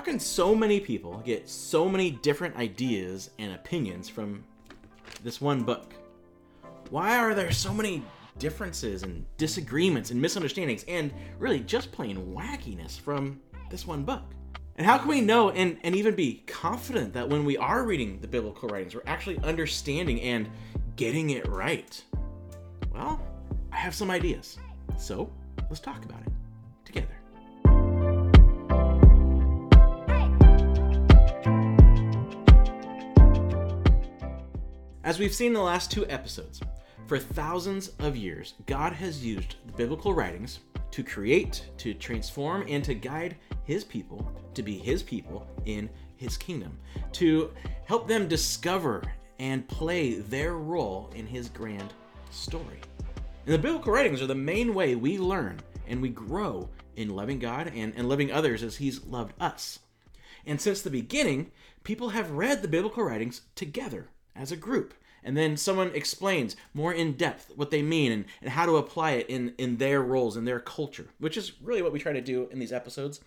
How can so many people get so many different ideas and opinions from this one book? Why are there so many differences and disagreements and misunderstandings and really just plain wackiness from this one book? And how can we know and, and even be confident that when we are reading the biblical writings, we're actually understanding and getting it right? Well, I have some ideas. So let's talk about it As we've seen in the last two episodes, for thousands of years, God has used the biblical writings to create, to transform, and to guide his people to be his people in his kingdom, to help them discover and play their role in his grand story. And the biblical writings are the main way we learn and we grow in loving God and, and loving others as he's loved us. And since the beginning, people have read the biblical writings together as a group. And then someone explains more in depth what they mean and, and how to apply it in, in their roles, in their culture, which is really what we try to do in these episodes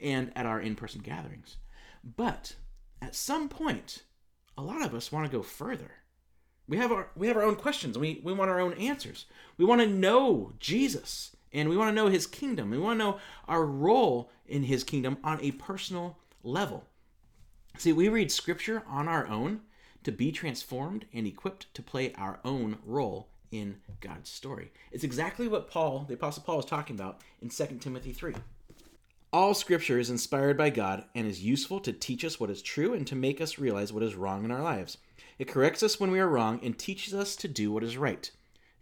and at our in person gatherings. But at some point, a lot of us want to go further. We have our we have our own questions. We we want our own answers. We want to know Jesus and we want to know his kingdom. We want to know our role in his kingdom on a personal level. See, we read scripture on our own to be transformed and equipped to play our own role in God's story. It's exactly what Paul, the apostle Paul was talking about in 2 Timothy 3. All scripture is inspired by God and is useful to teach us what is true and to make us realize what is wrong in our lives. It corrects us when we are wrong and teaches us to do what is right.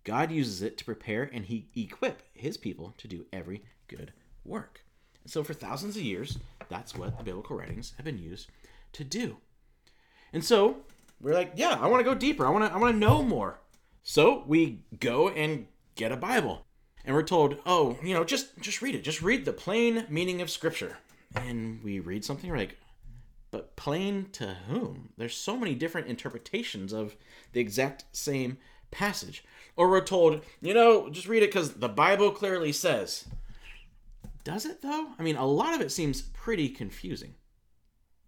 God uses it to prepare and he equip his people to do every good work. And so for thousands of years, that's what the biblical writings have been used to do. And so we're like, yeah, I want to go deeper. I want to I want to know more. So we go and get a Bible. And we're told, "Oh, you know, just just read it. Just read the plain meaning of scripture." And we read something we're like, but plain to whom? There's so many different interpretations of the exact same passage. Or we're told, you know, just read it because the Bible clearly says. Does it though? I mean, a lot of it seems pretty confusing.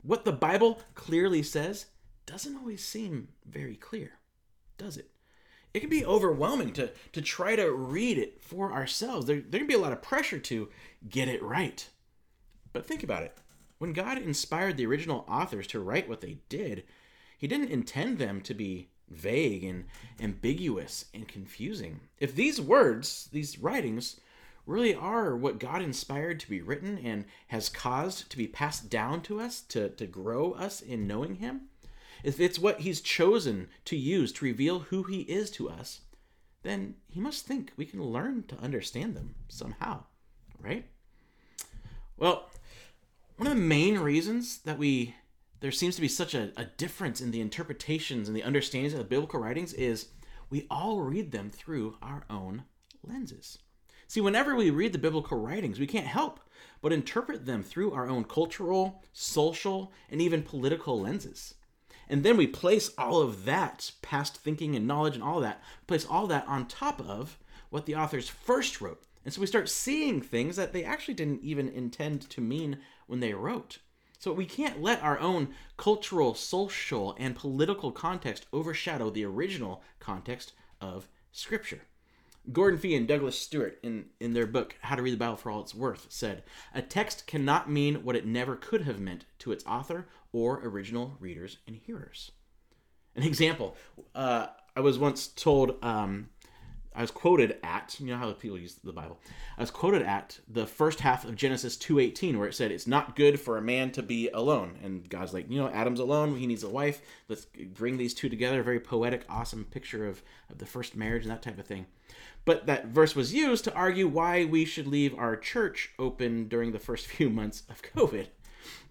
What the Bible clearly says doesn't always seem very clear, does it? It can be overwhelming to, to try to read it for ourselves. There, there can be a lot of pressure to get it right. But think about it. When God inspired the original authors to write what they did, He didn't intend them to be vague and ambiguous and confusing. If these words, these writings, really are what God inspired to be written and has caused to be passed down to us to, to grow us in knowing Him, if it's what he's chosen to use to reveal who he is to us, then he must think we can learn to understand them somehow, right? Well, one of the main reasons that we there seems to be such a, a difference in the interpretations and the understandings of the biblical writings is we all read them through our own lenses. See, whenever we read the biblical writings, we can't help but interpret them through our own cultural, social, and even political lenses. And then we place all of that past thinking and knowledge and all that, place all that on top of what the authors first wrote. And so we start seeing things that they actually didn't even intend to mean when they wrote. So we can't let our own cultural, social, and political context overshadow the original context of Scripture. Gordon Fee and Douglas Stuart, in, in their book, How to Read the Bible for All It's Worth, said A text cannot mean what it never could have meant to its author or original readers and hearers. An example uh, I was once told, um, I was quoted at, you know how people use the Bible, I was quoted at the first half of Genesis 2.18 where it said, it's not good for a man to be alone. And God's like, you know, Adam's alone, he needs a wife, let's bring these two together. Very poetic, awesome picture of, of the first marriage and that type of thing. But that verse was used to argue why we should leave our church open during the first few months of COVID.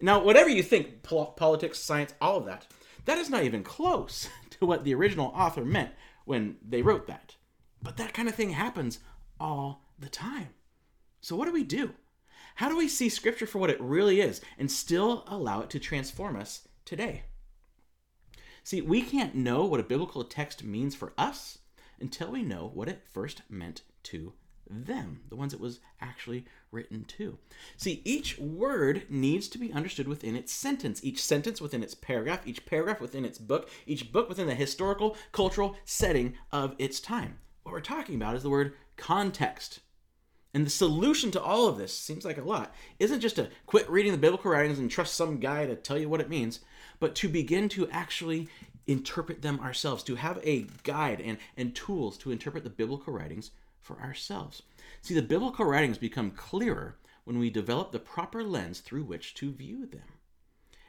Now, whatever you think, politics, science, all of that, that is not even close to what the original author meant when they wrote that. But that kind of thing happens all the time. So, what do we do? How do we see Scripture for what it really is and still allow it to transform us today? See, we can't know what a biblical text means for us until we know what it first meant to them, the ones it was actually written to. See, each word needs to be understood within its sentence, each sentence within its paragraph, each paragraph within its book, each book within the historical, cultural setting of its time. What we're talking about is the word context. And the solution to all of this seems like a lot isn't just to quit reading the biblical writings and trust some guy to tell you what it means, but to begin to actually interpret them ourselves, to have a guide and, and tools to interpret the biblical writings for ourselves. See, the biblical writings become clearer when we develop the proper lens through which to view them.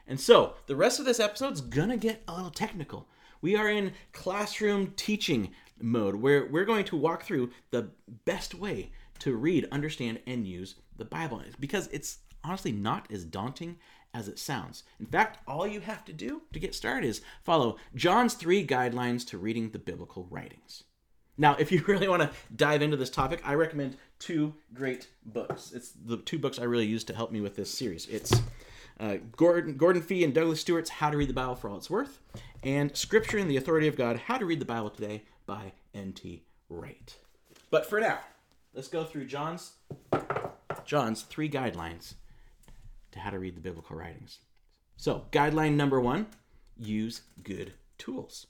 And so, the rest of this episode is going to get a little technical. We are in classroom teaching mode where we're going to walk through the best way to read, understand, and use the Bible because it's honestly not as daunting as it sounds. In fact, all you have to do to get started is follow Jon's three guidelines to reading the biblical writings. Now, if you really want to dive into this topic, I recommend two great books. It's the two books I really use to help me with this series. It's uh, Gordon, Gordon Fee and Douglas Stuart's How to Read the Bible for All It's Worth, and Scripture and the Authority of God How to Read the Bible Today by N.T. Wright. But for now, let's go through Jon's Jon's three guidelines to how to read the biblical writings. So, guideline number one use good tools.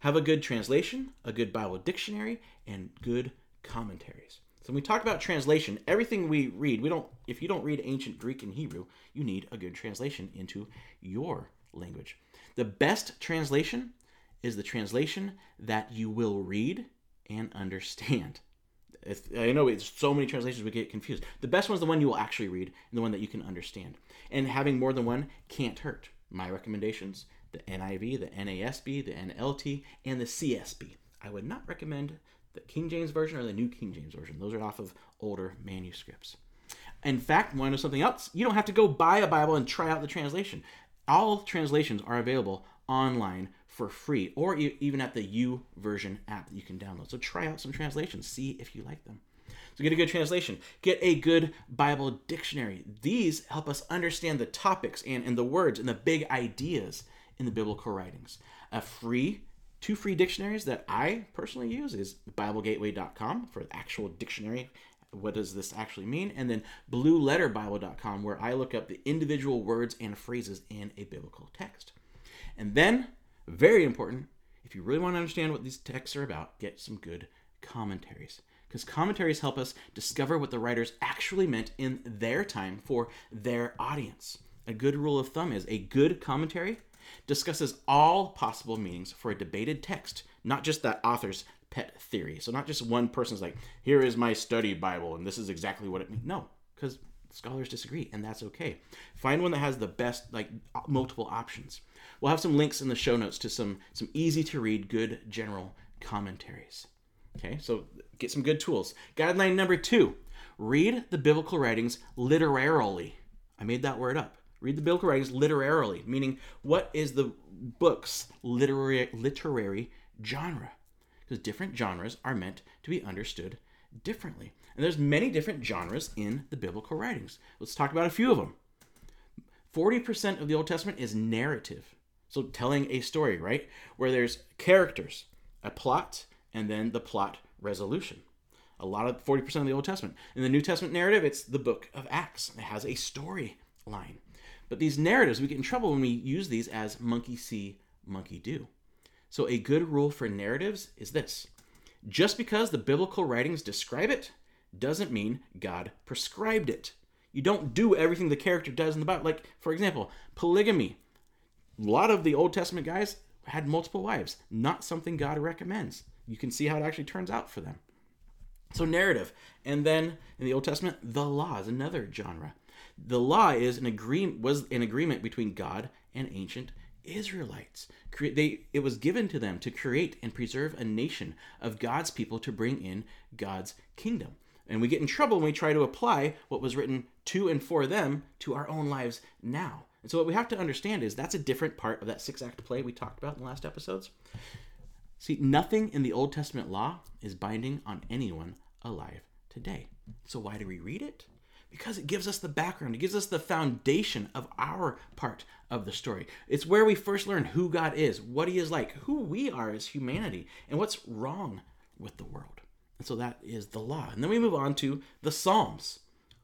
Have a good translation, a good Bible dictionary, and good commentaries. So when we talk about translation, everything we read, we don't if you don't read ancient Greek and Hebrew, you need a good translation into your language. The best translation is the translation that you will read and understand. If, I know it's so many translations we get confused. The best one is the one you will actually read and the one that you can understand. And having more than one can't hurt. My recommendations the NIV, the NASB, the NLT, and the CSB. I would not recommend the King James Version or the New King James Version. Those are off of older manuscripts. In fact, want to know something else? You don't have to go buy a Bible and try out the translation. All translations are available online for free, or even at the U version app that you can download. So try out some translations, see if you like them. So get a good translation. Get a good Bible dictionary. These help us understand the topics and, and the words and the big ideas in the biblical writings. A free two free dictionaries that I personally use is BibleGateway.com for the actual dictionary. What does this actually mean? And then BlueLetterBible.com, where I look up the individual words and phrases in a biblical text. And then, very important, if you really want to understand what these texts are about, get some good commentaries. Because commentaries help us discover what the writers actually meant in their time for their audience. A good rule of thumb is a good commentary discusses all possible meanings for a debated text, not just that author's pet theory. So, not just one person's like, here is my study Bible, and this is exactly what it means. No, because scholars disagree, and that's okay. Find one that has the best, like, multiple options. We'll have some links in the show notes to some, some easy to read, good general commentaries. Okay, so get some good tools. Guideline number two read the biblical writings literarily. I made that word up. Read the biblical writings literarily, meaning what is the book's literary literary genre? Because different genres are meant to be understood differently. And there's many different genres in the biblical writings. Let's talk about a few of them. 40% of the Old Testament is narrative. So telling a story, right? Where there's characters, a plot, and then the plot resolution. A lot of 40% of the Old Testament. In the New Testament narrative, it's the book of Acts. It has a story line. But these narratives, we get in trouble when we use these as monkey see, monkey do. So, a good rule for narratives is this just because the biblical writings describe it doesn't mean God prescribed it. You don't do everything the character does in the Bible. Like, for example, polygamy. A lot of the Old Testament guys had multiple wives, not something God recommends. You can see how it actually turns out for them. So, narrative. And then in the Old Testament, the law is another genre. The law is an agreement was an agreement between God and ancient Israelites. They, it was given to them to create and preserve a nation of God's people to bring in God's kingdom. And we get in trouble when we try to apply what was written to and for them to our own lives now. And so, what we have to understand is that's a different part of that six act play we talked about in the last episodes. See, nothing in the Old Testament law is binding on anyone alive today. So, why do we read it? Because it gives us the background, it gives us the foundation of our part of the story. It's where we first learn who God is, what He is like, who we are as humanity, and what's wrong with the world. And so that is the law. And then we move on to the Psalms,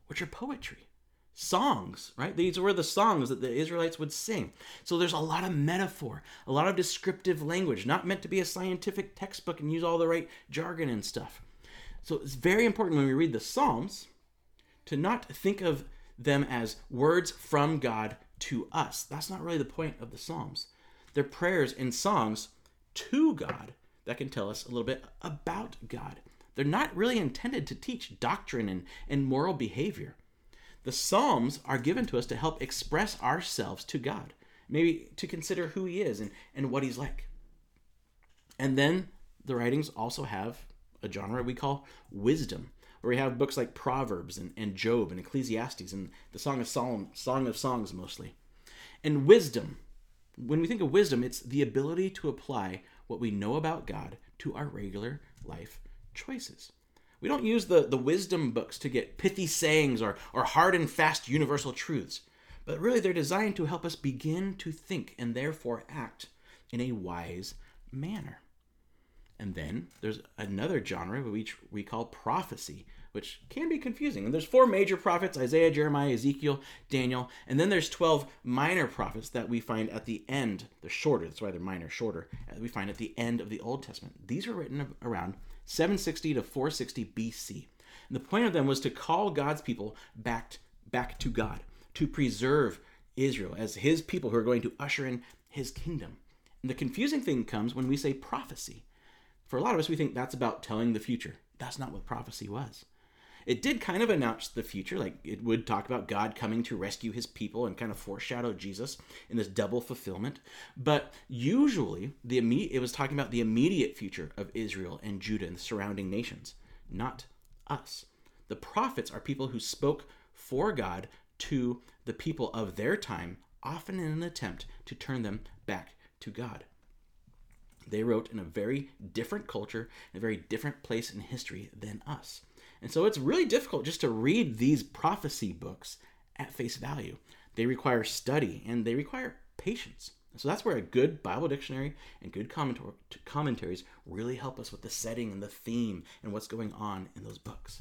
which are poetry songs, right? These were the songs that the Israelites would sing. So there's a lot of metaphor, a lot of descriptive language, not meant to be a scientific textbook and use all the right jargon and stuff. So it's very important when we read the Psalms to not think of them as words from God to us. That's not really the point of the Psalms. They're prayers and songs to God that can tell us a little bit about God. They're not really intended to teach doctrine and, and moral behavior. The Psalms are given to us to help express ourselves to God, maybe to consider who He is and, and what He's like. And then the writings also have a genre we call wisdom, where we have books like Proverbs and, and Job and Ecclesiastes and the Song of Solomon, Song of Songs mostly. And wisdom, when we think of wisdom, it's the ability to apply what we know about God to our regular life choices. We don't use the, the wisdom books to get pithy sayings or, or hard and fast universal truths, but really they're designed to help us begin to think and therefore act in a wise manner. And then there's another genre which we call prophecy, which can be confusing. And there's four major prophets Isaiah, Jeremiah, Ezekiel, Daniel, and then there's 12 minor prophets that we find at the end. They're shorter, that's why they're minor, shorter. We find at the end of the Old Testament. These were written around 760 to 460 BC. And the point of them was to call God's people back, back to God, to preserve Israel as his people who are going to usher in his kingdom. And the confusing thing comes when we say prophecy. For a lot of us, we think that's about telling the future. That's not what prophecy was. It did kind of announce the future, like it would talk about God coming to rescue his people and kind of foreshadow Jesus in this double fulfillment. But usually, the imme- it was talking about the immediate future of Israel and Judah and the surrounding nations, not us. The prophets are people who spoke for God to the people of their time, often in an attempt to turn them back to God. They wrote in a very different culture, a very different place in history than us. And so it's really difficult just to read these prophecy books at face value. They require study and they require patience. So that's where a good Bible dictionary and good commentaries really help us with the setting and the theme and what's going on in those books.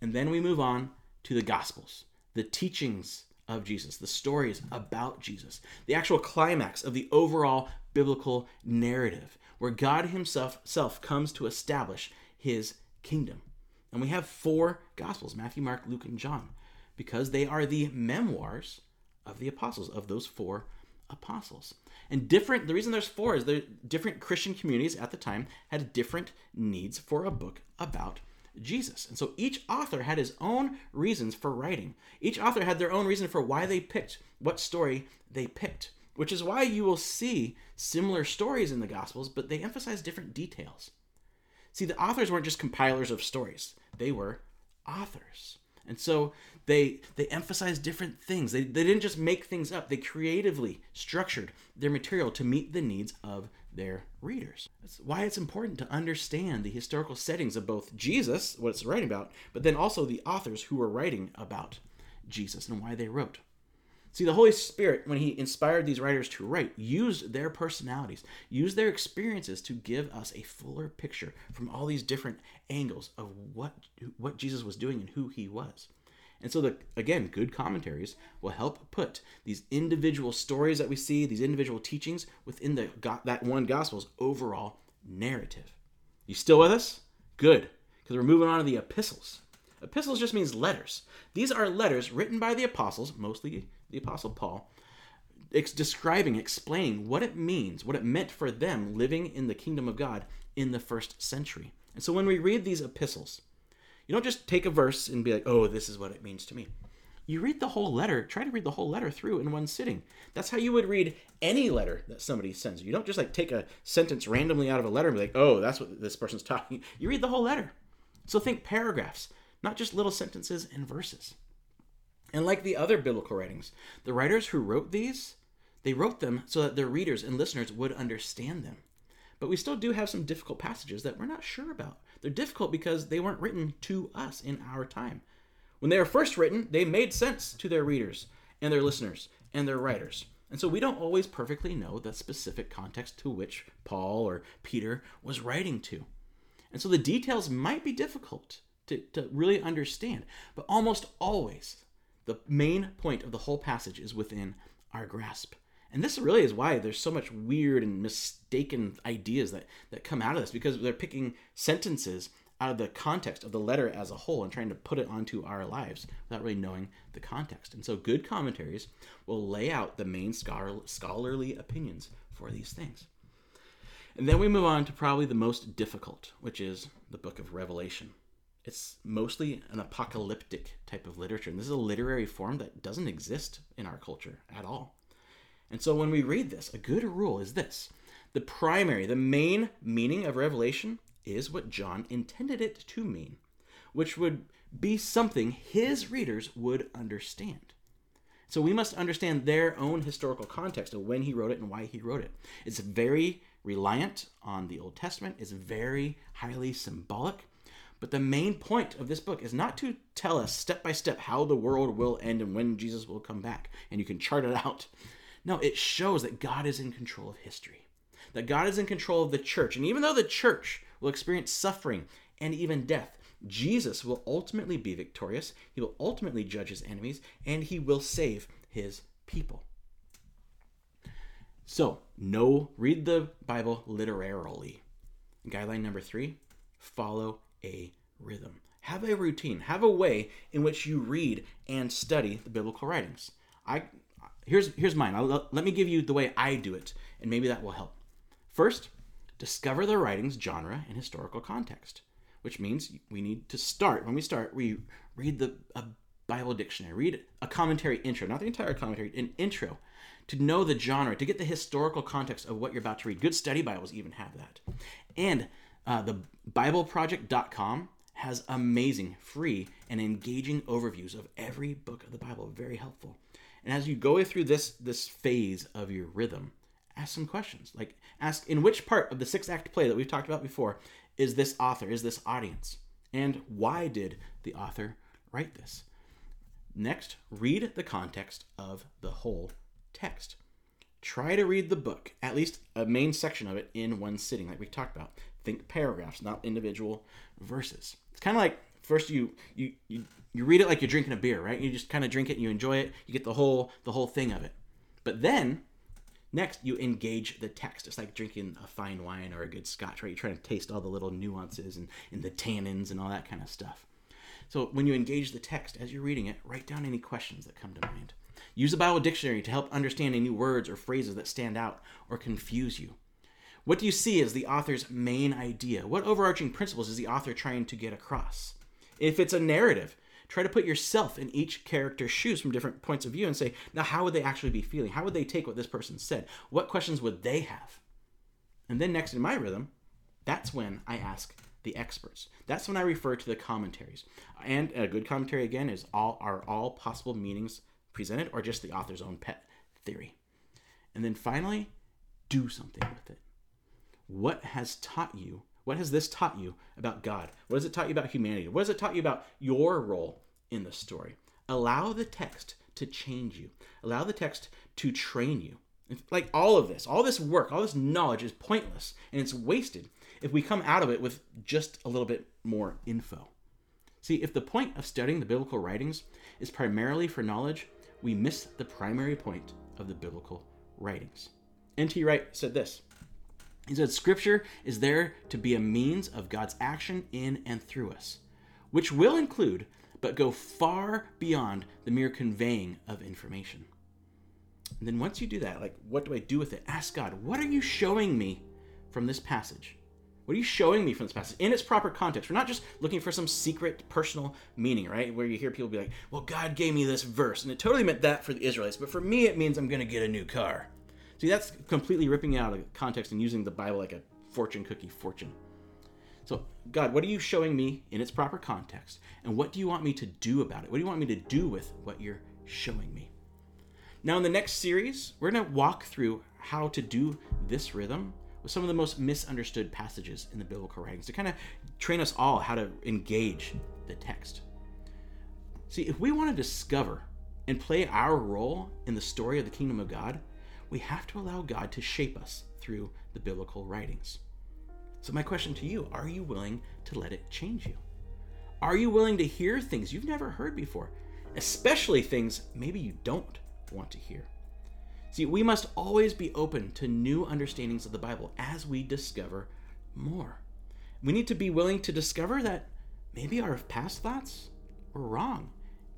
And then we move on to the Gospels, the teachings of Jesus, the stories about Jesus, the actual climax of the overall biblical narrative, where God Himself self comes to establish His kingdom. And we have four Gospels Matthew, Mark, Luke, and John because they are the memoirs of the apostles, of those four apostles. And different, the reason there's four is there different Christian communities at the time had different needs for a book about Jesus. And so each author had his own reasons for writing. Each author had their own reason for why they picked what story they picked, which is why you will see similar stories in the Gospels, but they emphasize different details. See, the authors weren't just compilers of stories, they were authors. And so they they emphasized different things. They, they didn't just make things up. They creatively structured their material to meet the needs of their readers. That's why it's important to understand the historical settings of both Jesus, what it's writing about, but then also the authors who were writing about Jesus and why they wrote. See, the Holy Spirit, when He inspired these writers to write, used their personalities, used their experiences to give us a fuller picture from all these different angles of what, what Jesus was doing and who He was. And so, the, again, good commentaries will help put these individual stories that we see, these individual teachings within the that one gospel's overall narrative. You still with us? Good, because we're moving on to the epistles. Epistles just means letters. These are letters written by the apostles, mostly the Apostle Paul, ex- describing, explaining what it means, what it meant for them living in the kingdom of God in the first century. And so when we read these epistles, you don't just take a verse and be like, oh, this is what it means to me. You read the whole letter, try to read the whole letter through in one sitting. That's how you would read any letter that somebody sends you. You don't just like take a sentence randomly out of a letter and be like, oh, that's what this person's talking. You read the whole letter. So think paragraphs, not just little sentences and verses. And like the other biblical writings, the writers who wrote these, they wrote them so that their readers and listeners would understand them. But we still do have some difficult passages that we're not sure about. They're difficult because they weren't written to us in our time. When they were first written, they made sense to their readers and their listeners and their writers. And so we don't always perfectly know the specific context to which Paul or Peter was writing to. And so the details might be difficult to, to really understand, but almost always the main point of the whole passage is within our grasp. And this really is why there's so much weird and mistaken ideas that, that come out of this because they're picking sentences out of the context of the letter as a whole and trying to put it onto our lives without really knowing the context. And so, good commentaries will lay out the main scholar, scholarly opinions for these things. And then we move on to probably the most difficult, which is the book of Revelation. It's mostly an apocalyptic type of literature. And this is a literary form that doesn't exist in our culture at all. And so when we read this, a good rule is this the primary, the main meaning of Revelation is what John intended it to mean, which would be something his readers would understand. So we must understand their own historical context of when he wrote it and why he wrote it. It's very reliant on the Old Testament, it's very highly symbolic. But the main point of this book is not to tell us step by step how the world will end and when Jesus will come back, and you can chart it out. No, it shows that God is in control of history, that God is in control of the church. And even though the church will experience suffering and even death. Jesus will ultimately be victorious. He will ultimately judge his enemies and he will save his people. So, no, read the Bible literarily. Guideline number three follow a rhythm. Have a routine. Have a way in which you read and study the biblical writings. I here's here's mine. I'll, let me give you the way I do it, and maybe that will help. First, discover the writing's genre and historical context, which means we need to start. When we start, we read the Bible dictionary, read a commentary intro, not the entire commentary, an intro to know the genre, to get the historical context of what you're about to read. Good study Bibles even have that. And uh, the BibleProject.com has amazing, free, and engaging overviews of every book of the Bible. Very helpful. And as you go through this this phase of your rhythm, ask some questions. Like, ask in which part of the six act play that we've talked about before is this author, is this audience? And why did the author write this? Next, read the context of the whole text. Try to read the book, at least a main section of it, in one sitting, like we talked about. Think paragraphs, not individual verses. It's kind of like first you, you you you read it like you're drinking a beer, right? You just kind of drink it, and you enjoy it, you get the whole the whole thing of it. But then Next, you engage the text. It's like drinking a fine wine or a good scotch, right? You're trying to taste all the little nuances and, and the tannins and all that kind of stuff. So when you engage the text as you're reading it, write down any questions that come to mind. Use a Bible dictionary to help understand any words or phrases that stand out or confuse you. What do you see as the author's main idea? What overarching principles is the author trying to get across? If it's a narrative, try to put yourself in each character's shoes from different points of view and say, now, how would they actually be feeling? How would they take what this person said? What questions would they have? And then, next in my rhythm, that's when I ask the experts. That's when I refer to the commentaries. And a good commentary, again, is all are all possible meanings presented or just the author's own pet theory. And then finally, do something with it. What has taught you what has this taught you about God? What has it taught you about humanity? What has it taught you about your role in the story? Allow the text to change you. Allow the text to train you. Like all of this, all this work, all this knowledge is pointless and it's wasted if we come out of it with just a little bit more info. See, if the point of studying the biblical writings is primarily for knowledge, we miss the primary point of the biblical writings. N.T. Wright said this he said, Scripture is there to be a means of God's action in and through us, which will include, but go far beyond the mere conveying of information. And then once you do that, like, what do I do with it? Ask God, what are you showing me from this passage? What are you showing me from this passage in its proper context? We're not just looking for some secret personal meaning, right? Where you hear people be like, well, God gave me this verse, and it totally meant that for the Israelites, but for me, it means I'm going to get a new car. See, that's completely ripping it out of context and using the Bible like a fortune cookie fortune. So, God, what are you showing me in its proper context? And what do you want me to do about it? What do you want me to do with what you're showing me? Now, in the next series, we're going to walk through how to do this rhythm with some of the most misunderstood passages in the biblical writings to kind of train us all how to engage the text. See, if we want to discover and play our role in the story of the kingdom of God, we have to allow God to shape us through the biblical writings. So, my question to you are you willing to let it change you? Are you willing to hear things you've never heard before, especially things maybe you don't want to hear? See, we must always be open to new understandings of the Bible as we discover more. We need to be willing to discover that maybe our past thoughts were wrong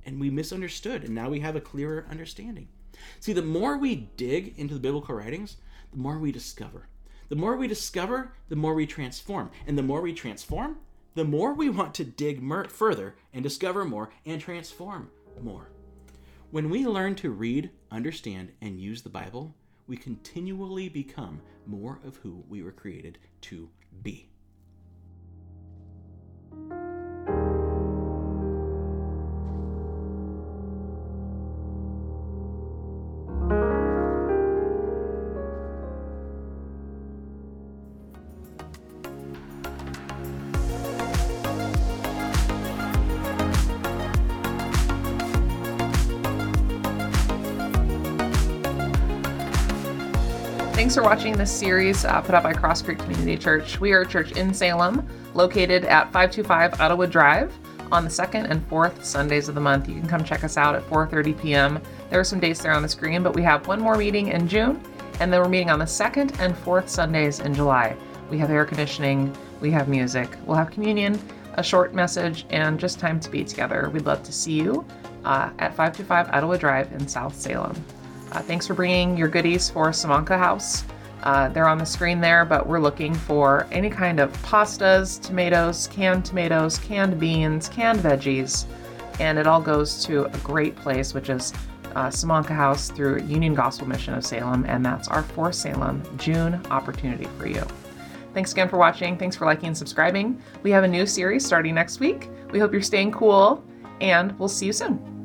and we misunderstood, and now we have a clearer understanding. See, the more we dig into the biblical writings, the more we discover. The more we discover, the more we transform. And the more we transform, the more we want to dig mer- further and discover more and transform more. When we learn to read, understand, and use the Bible, we continually become more of who we were created to be. Thanks for watching this series uh, put out by Cross Creek Community Church. We are a church in Salem, located at 525 Ottawa Drive on the second and fourth Sundays of the month. You can come check us out at 4:30 p.m. There are some dates there on the screen, but we have one more meeting in June, and then we're meeting on the second and fourth Sundays in July. We have air conditioning, we have music, we'll have communion, a short message, and just time to be together. We'd love to see you uh, at 525 Ottawa Drive in South Salem. Uh, thanks for bringing your goodies for Simonka House. Uh, they're on the screen there, but we're looking for any kind of pastas, tomatoes, canned tomatoes, canned beans, canned veggies, and it all goes to a great place, which is uh, Simonka House through Union Gospel Mission of Salem, and that's our For Salem June opportunity for you. Thanks again for watching. Thanks for liking and subscribing. We have a new series starting next week. We hope you're staying cool, and we'll see you soon.